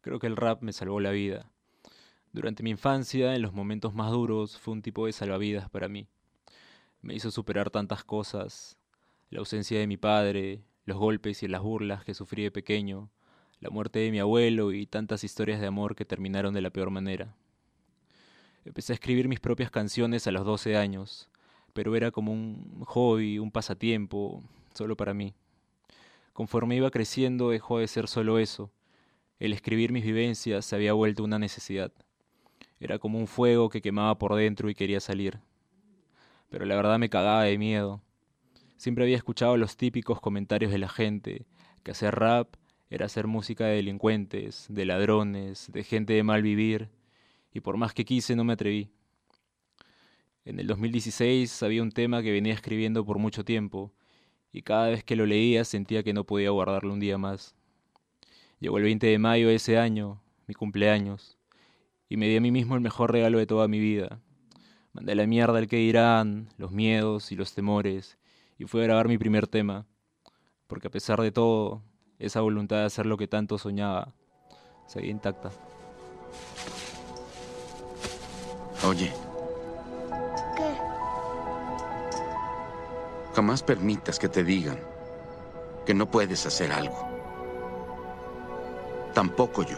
Creo que el rap me salvó la vida. Durante mi infancia, en los momentos más duros, fue un tipo de salvavidas para mí. Me hizo superar tantas cosas, la ausencia de mi padre, los golpes y las burlas que sufrí de pequeño, la muerte de mi abuelo y tantas historias de amor que terminaron de la peor manera. Empecé a escribir mis propias canciones a los 12 años, pero era como un hobby, un pasatiempo, solo para mí. Conforme iba creciendo dejó de ser solo eso. El escribir mis vivencias se había vuelto una necesidad. Era como un fuego que quemaba por dentro y quería salir. Pero la verdad me cagaba de miedo. Siempre había escuchado los típicos comentarios de la gente, que hacer rap era hacer música de delincuentes, de ladrones, de gente de mal vivir, y por más que quise no me atreví. En el 2016 había un tema que venía escribiendo por mucho tiempo, y cada vez que lo leía sentía que no podía guardarlo un día más. Llegó el 20 de mayo de ese año, mi cumpleaños, y me di a mí mismo el mejor regalo de toda mi vida. Mandé la mierda al que dirán, los miedos y los temores, y fui a grabar mi primer tema, porque a pesar de todo, esa voluntad de hacer lo que tanto soñaba seguía intacta. Oye. ¿Qué? Jamás permitas que te digan que no puedes hacer algo. Tampoco yo.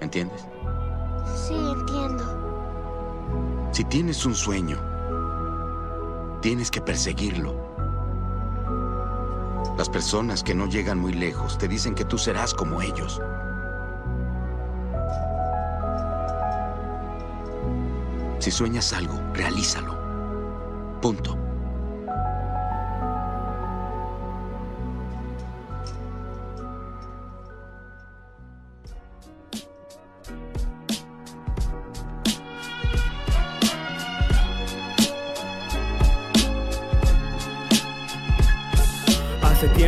¿Entiendes? Sí, entiendo. Si tienes un sueño, tienes que perseguirlo. Las personas que no llegan muy lejos te dicen que tú serás como ellos. Si sueñas algo, realízalo. Punto.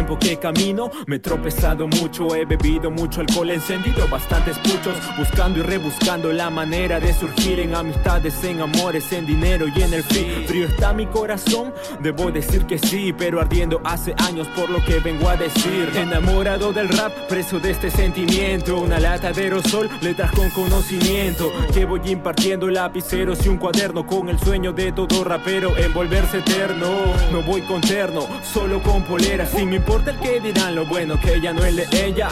Tiempo que camino, me he tropezado mucho, he bebido mucho alcohol, he encendido bastantes puchos, buscando y rebuscando la manera de surgir en amistades, en amores, en dinero y en el fin. Frío está mi corazón, debo decir que sí, pero ardiendo hace años por lo que vengo a decir. Enamorado del rap, preso de este sentimiento, una lata de aerosol, letras con conocimiento, que voy impartiendo lapiceros y un cuaderno con el sueño de todo rapero en volverse eterno. No voy con terno, solo con poleras, sin me importa el que dirán lo bueno que ella no es de ella.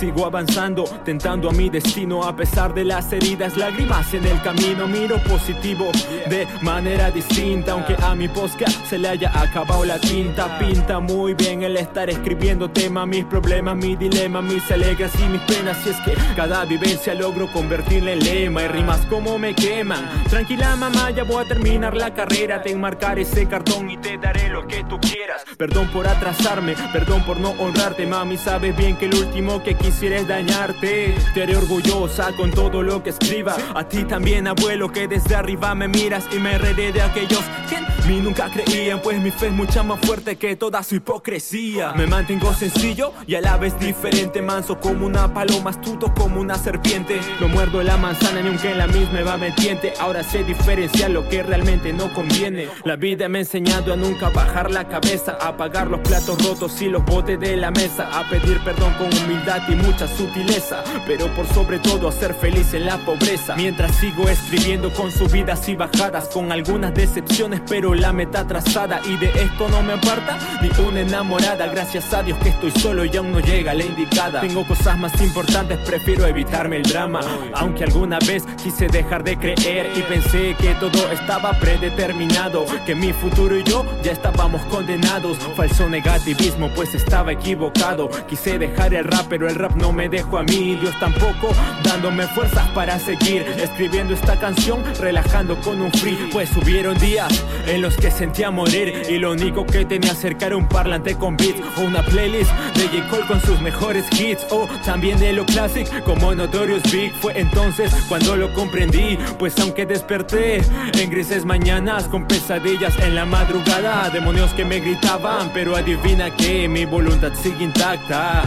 Sigo avanzando, tentando a mi destino a pesar de las heridas, lágrimas en el camino. Miro positivo de manera distinta, aunque a mi posca se le haya acabado la tinta. Pinta muy bien el estar escribiendo temas, mis problemas, mis dilemas, mis alegrías y mis penas. Y es que cada vivencia logro convertirla en lema y rimas como me queman. Tranquila mamá, ya voy a terminar la carrera, te enmarcar ese cartón y te daré lo que tú quieras. Perdón por atrasarme, perdón por no honrarte, mami. Sabes bien que el último que quisiera es dañarte. Te haré orgullosa con todo lo que escriba. A ti también, abuelo, que desde arriba me miras y me reiré de aquellos que mí nunca creían, pues mi fe es mucha más fuerte que toda su hipocresía. Me mantengo sencillo y a la vez diferente, manso como una paloma, astuto como una serpiente. No muerdo la manzana ni aunque en la misma va metiente. Ahora sé diferenciar lo que realmente no conviene. La vida me ha enseñado a nunca bajar la cabeza, a pagar los platos rotos y los botes de la mesa, a pedir perdón con humildad y mucha sutileza, pero por sobre todo a ser feliz en la pobreza. Mientras sigo escribiendo con subidas y bajadas, con algunas decepciones, pero la meta trazada y de esto no me aparta ni una enamorada. Gracias a Dios que estoy solo y aún no llega la indicada. Tengo cosas más importantes, prefiero evitarme el drama, aunque alguna vez quise dejar de creer y pensé que todo estaba predeterminado, que mi futuro y yo ya estábamos condenados. Falso negativismo, pues estaba equivocado. Quise dejar el rap, pero el rap no me dejó a mí, Dios tampoco, dándome fuerzas para seguir escribiendo esta canción, relajando con un free. Pues hubieron días en los que sentía morir y lo único que tenía cerca era un parlante con beats o una playlist de J. Cole con sus mejores hits o también de lo classic como Notorious Big. Fue entonces cuando lo comprendí, pues aunque desperté en grises mañanas con pesadillas en la madrugada, demonios que me gritaban, pero adivina que mi voluntad sigue intacta.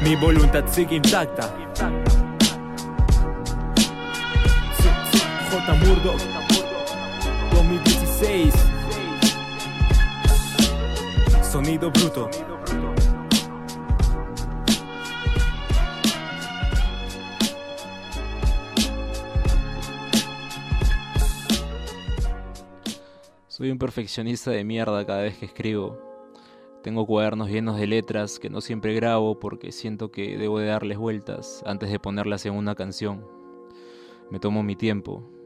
Mi voluntad sigue intacta. J. Murdoch 6 Sonido bruto. Soy un perfeccionista de mierda cada vez que escribo. Tengo cuadernos llenos de letras que no siempre grabo porque siento que debo de darles vueltas antes de ponerlas en una canción. Me tomo mi tiempo,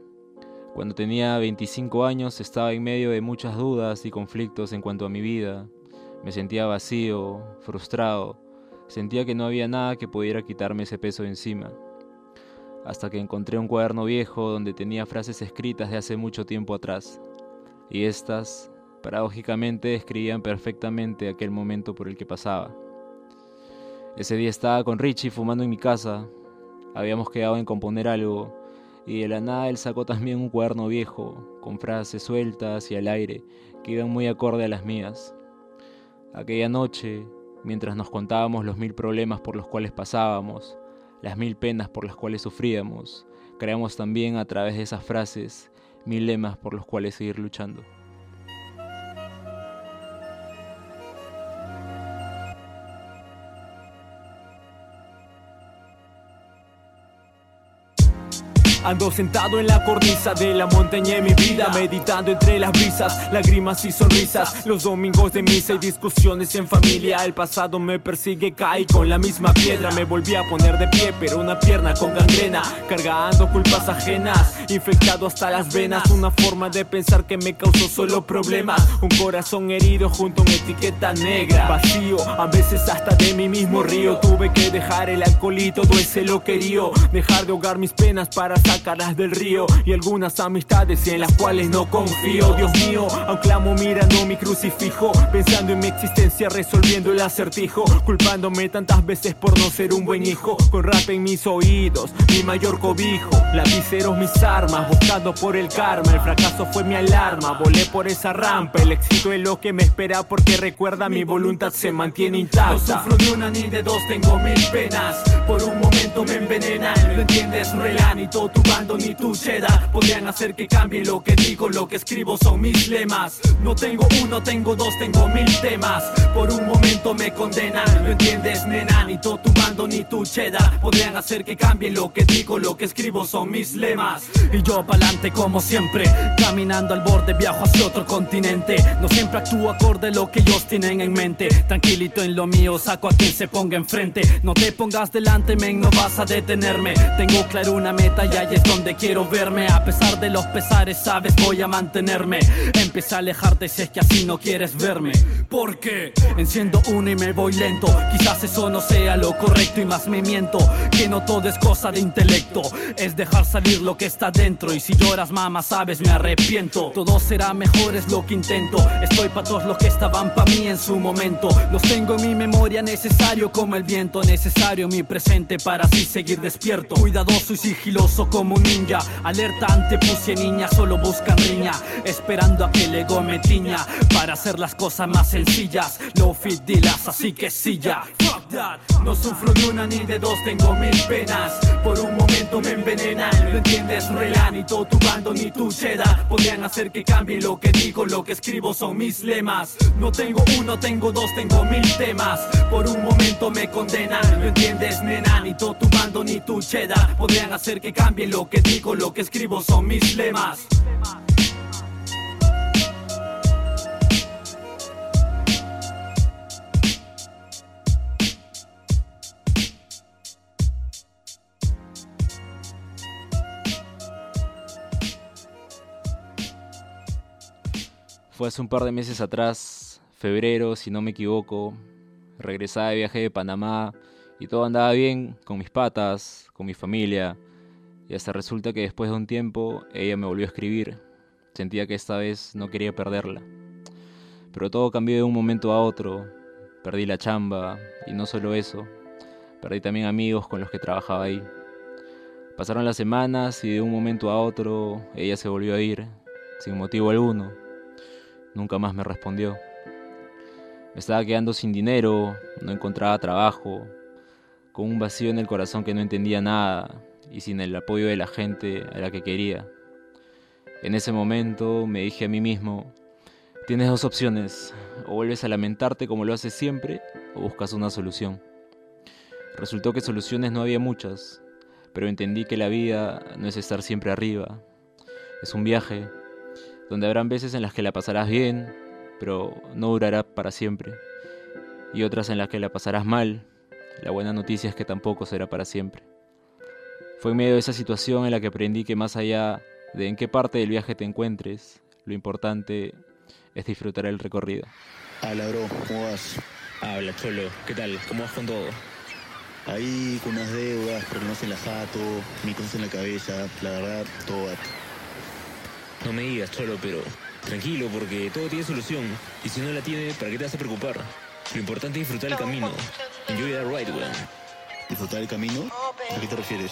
cuando tenía 25 años estaba en medio de muchas dudas y conflictos en cuanto a mi vida. Me sentía vacío, frustrado. Sentía que no había nada que pudiera quitarme ese peso de encima. Hasta que encontré un cuaderno viejo donde tenía frases escritas de hace mucho tiempo atrás y estas, paradójicamente, describían perfectamente aquel momento por el que pasaba. Ese día estaba con Richie fumando en mi casa, habíamos quedado en componer algo, y de la nada él sacó también un cuaderno viejo, con frases sueltas y al aire, que iban muy acorde a las mías. Aquella noche, mientras nos contábamos los mil problemas por los cuales pasábamos, las mil penas por las cuales sufríamos, creamos también a través de esas frases mil lemas por los cuales seguir luchando. Ando sentado en la cornisa de la montaña en mi vida, meditando entre las brisas, lágrimas y sonrisas. Los domingos de misa y discusiones en familia. El pasado me persigue, caí con la misma piedra. Me volví a poner de pie, pero una pierna con gangrena, cargando culpas ajenas, infectado hasta las venas. Una forma de pensar que me causó solo problemas. Un corazón herido junto a una etiqueta negra, vacío, a veces hasta de mi mismo río. Tuve que dejar el alcohol y todo ese loquerío, dejar de ahogar mis penas para caras del río y algunas amistades en las cuales no confío. Dios mío, aún clamo mirando mi crucifijo, pensando en mi existencia, resolviendo el acertijo, culpándome tantas veces por no ser un buen hijo. Con rap en mis oídos, mi mayor cobijo, lapiceros mis armas, buscando por el karma. El fracaso fue mi alarma, volé por esa rampa. El éxito es lo que me espera porque recuerda mi voluntad se mantiene intacta. No sufro de una ni de dos, tengo mil penas. Por un momento me envenenan, ¿lo entiendes? todo tu bando ni tu cheddar podrían hacer que cambie lo que digo, lo que escribo son mis lemas. No tengo uno, tengo dos, tengo mil temas. Por un momento me condenan, ¿lo entiendes, nena? Ni todo tu bando ni tu cheddar podrían hacer que cambie lo que digo, lo que escribo son mis lemas. Y yo pa'lante como siempre, caminando al borde, viajo hacia otro continente. No siempre actúo acorde lo que ellos tienen en mente. Tranquilito en lo mío, saco a quien se ponga enfrente. No te pongas delante, men, no vas a detenerme. Tengo claro una meta y ahí es donde quiero verme. A pesar de los pesares, sabes, voy a mantenerme. Empieza a alejarte si es que así no quieres verme. Porque enciendo uno y me voy lento. Quizás eso no sea lo correcto y más me miento. Que no todo es cosa de intelecto. Es dejar salir lo que está dentro. Y si lloras, mamá, sabes, me arrepiento. Todo será mejor, es lo que intento. Estoy para todos los que estaban para mí en su momento. Los tengo en mi memoria, necesario como el viento. Necesario mi presente para así seguir despierto. Cuidadoso y sigiloso como un ninja. Alerta ante pussy niña, solo buscan riña. Esperando a que el ego me tiña. Para hacer las cosas más sencillas. No fit dilas, así que silla. Fuck that. No sufro de una ni de dos, tengo mil penas. Por un momento me envenenan. ¿Lo entiendes? Relan y todo tu bando ni tu cheddar. Podrían hacer que cambie lo que digo, lo que escribo son mis lemas. No tengo uno, tengo dos, tengo mil temas. Por un momento me condenan. ¿Lo entiendes, nena? Ni todo tu bando ni tu cheddar. Podrían hacer que cambie lo que digo, lo que escribo son mis lemas. Fue hace un par de meses atrás, febrero, si no me equivoco, regresaba de viaje de Panamá y todo andaba bien con mis patas, con mi familia. Y hasta resulta que después de un tiempo ella me volvió a escribir. Sentía que esta vez no quería perderla. Pero todo cambió de un momento a otro. Perdí la chamba y no solo eso, perdí también amigos con los que trabajaba ahí. Pasaron las semanas y de un momento a otro ella se volvió a ir, sin motivo alguno. Nunca más me respondió. Me estaba quedando sin dinero, no encontraba trabajo, con un vacío en el corazón que no entendía nada y sin el apoyo de la gente a la que quería. En ese momento me dije a mí mismo, tienes dos opciones, o vuelves a lamentarte como lo haces siempre, o buscas una solución. Resultó que soluciones no había muchas, pero entendí que la vida no es estar siempre arriba, es un viaje, donde habrán veces en las que la pasarás bien, pero no durará para siempre, y otras en las que la pasarás mal, la buena noticia es que tampoco será para siempre. Fue en medio de esa situación en la que aprendí que más allá de en qué parte del viaje te encuentres, lo importante es disfrutar el recorrido. Habla, bro, ¿cómo vas? Habla, Cholo, ¿qué tal? ¿Cómo vas con todo? Ahí con unas deudas, problemas en la jato, mi cosas en la cabeza, la verdad, todo gato. No me digas, Cholo, pero tranquilo, porque todo tiene solución. Y si no la tiene, ¿para qué te vas a preocupar? Lo importante es disfrutar el camino. Enjoy the ride, weón. ¿Disfrutar el camino? ¿A qué te refieres?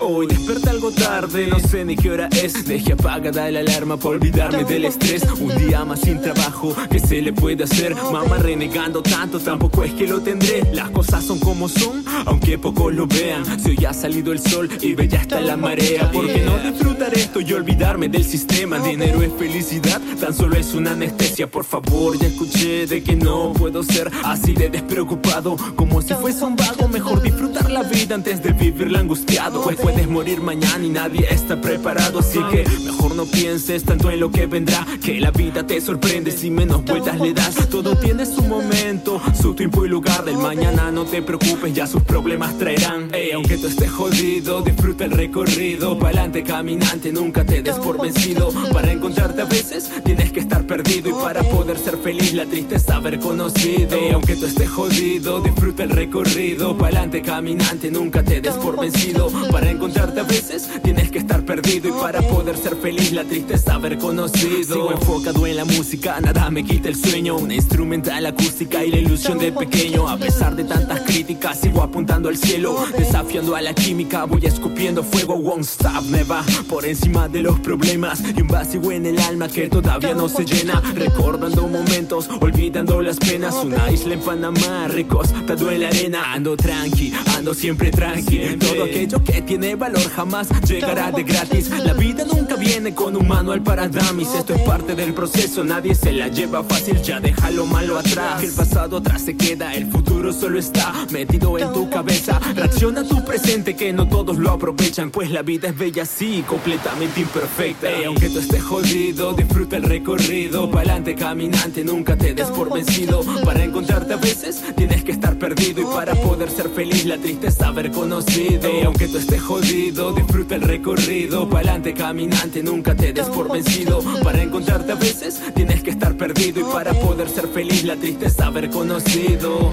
Hoy desperté algo tarde, no sé ni qué hora es. Dejé apagada la alarma para olvidarme del estrés. Un día más sin trabajo, ¿qué se le puede hacer? Mamá renegando tanto, tampoco es que lo tendré. Las cosas son como son, aunque pocos lo vean. Si hoy ha salido el sol y ya está la marea. ¿Por qué no disfrutar esto y olvidarme del sistema? Dinero es felicidad, tan solo es una anestesia. Por favor, ya escuché de que no puedo ser así de despreocupado. Como si fuese un vago, mejor disfrutar la vida antes de vivir angustiado. Pues puedes morir mañana y nadie está preparado. Así que mejor no pienses tanto en lo que vendrá Que la vida te sorprende. Si menos vueltas le das Todo tiene su momento, su tiempo y lugar Del mañana no te preocupes, ya sus problemas traerán. Ey, aunque tú estés jodido, disfruta el recorrido. Pa'lante caminante, nunca te des por vencido. Para encontrarte a veces tienes que estar perdido. Y para poder ser feliz la tristeza haber conocido. Ey, aunque tú estés jodido, disfruta el recorrido. Pa'lante caminante, nunca te des por vencido. Para encontrarte a veces tienes que estar perdido. Y para poder ser feliz la tristeza haber conocido. Sigo enfocado en la música, nada me quita el sueño. Una instrumental acústica y la ilusión de pequeño. A pesar de tantas críticas sigo apuntando al cielo. Desafiando a la química, voy escupiendo fuego. Won't stop, me va por encima de los problemas. Y un vacío en el alma que todavía no se llena. Recordando momentos, olvidando las penas. Una isla en Panamá, recostado en la arena. Ando tranqui, ando siempre tranqui todo aquello que tiene valor jamás llegará de gratis. La vida nunca viene con un manual para dummies. Esto es parte del proceso, nadie se la lleva fácil. Ya deja lo malo atrás. El pasado atrás se queda, el futuro solo está metido en tu cabeza. Reacciona tu presente que no todos lo aprovechan. Pues la vida es bella así, completamente imperfecta. Y aunque tú estés jodido, disfruta el recorrido. Pa'lante caminante, nunca te des por vencido. Para encontrarte a veces tienes que estar perdido. Y para poder ser feliz, la tristeza haber conocido. Y aunque tú estés jodido, disfruta el recorrido. Pa'lante caminante, nunca te des por vencido. Para encontrarte a veces tienes que estar perdido. Y para poder ser feliz, la tristeza haber conocido.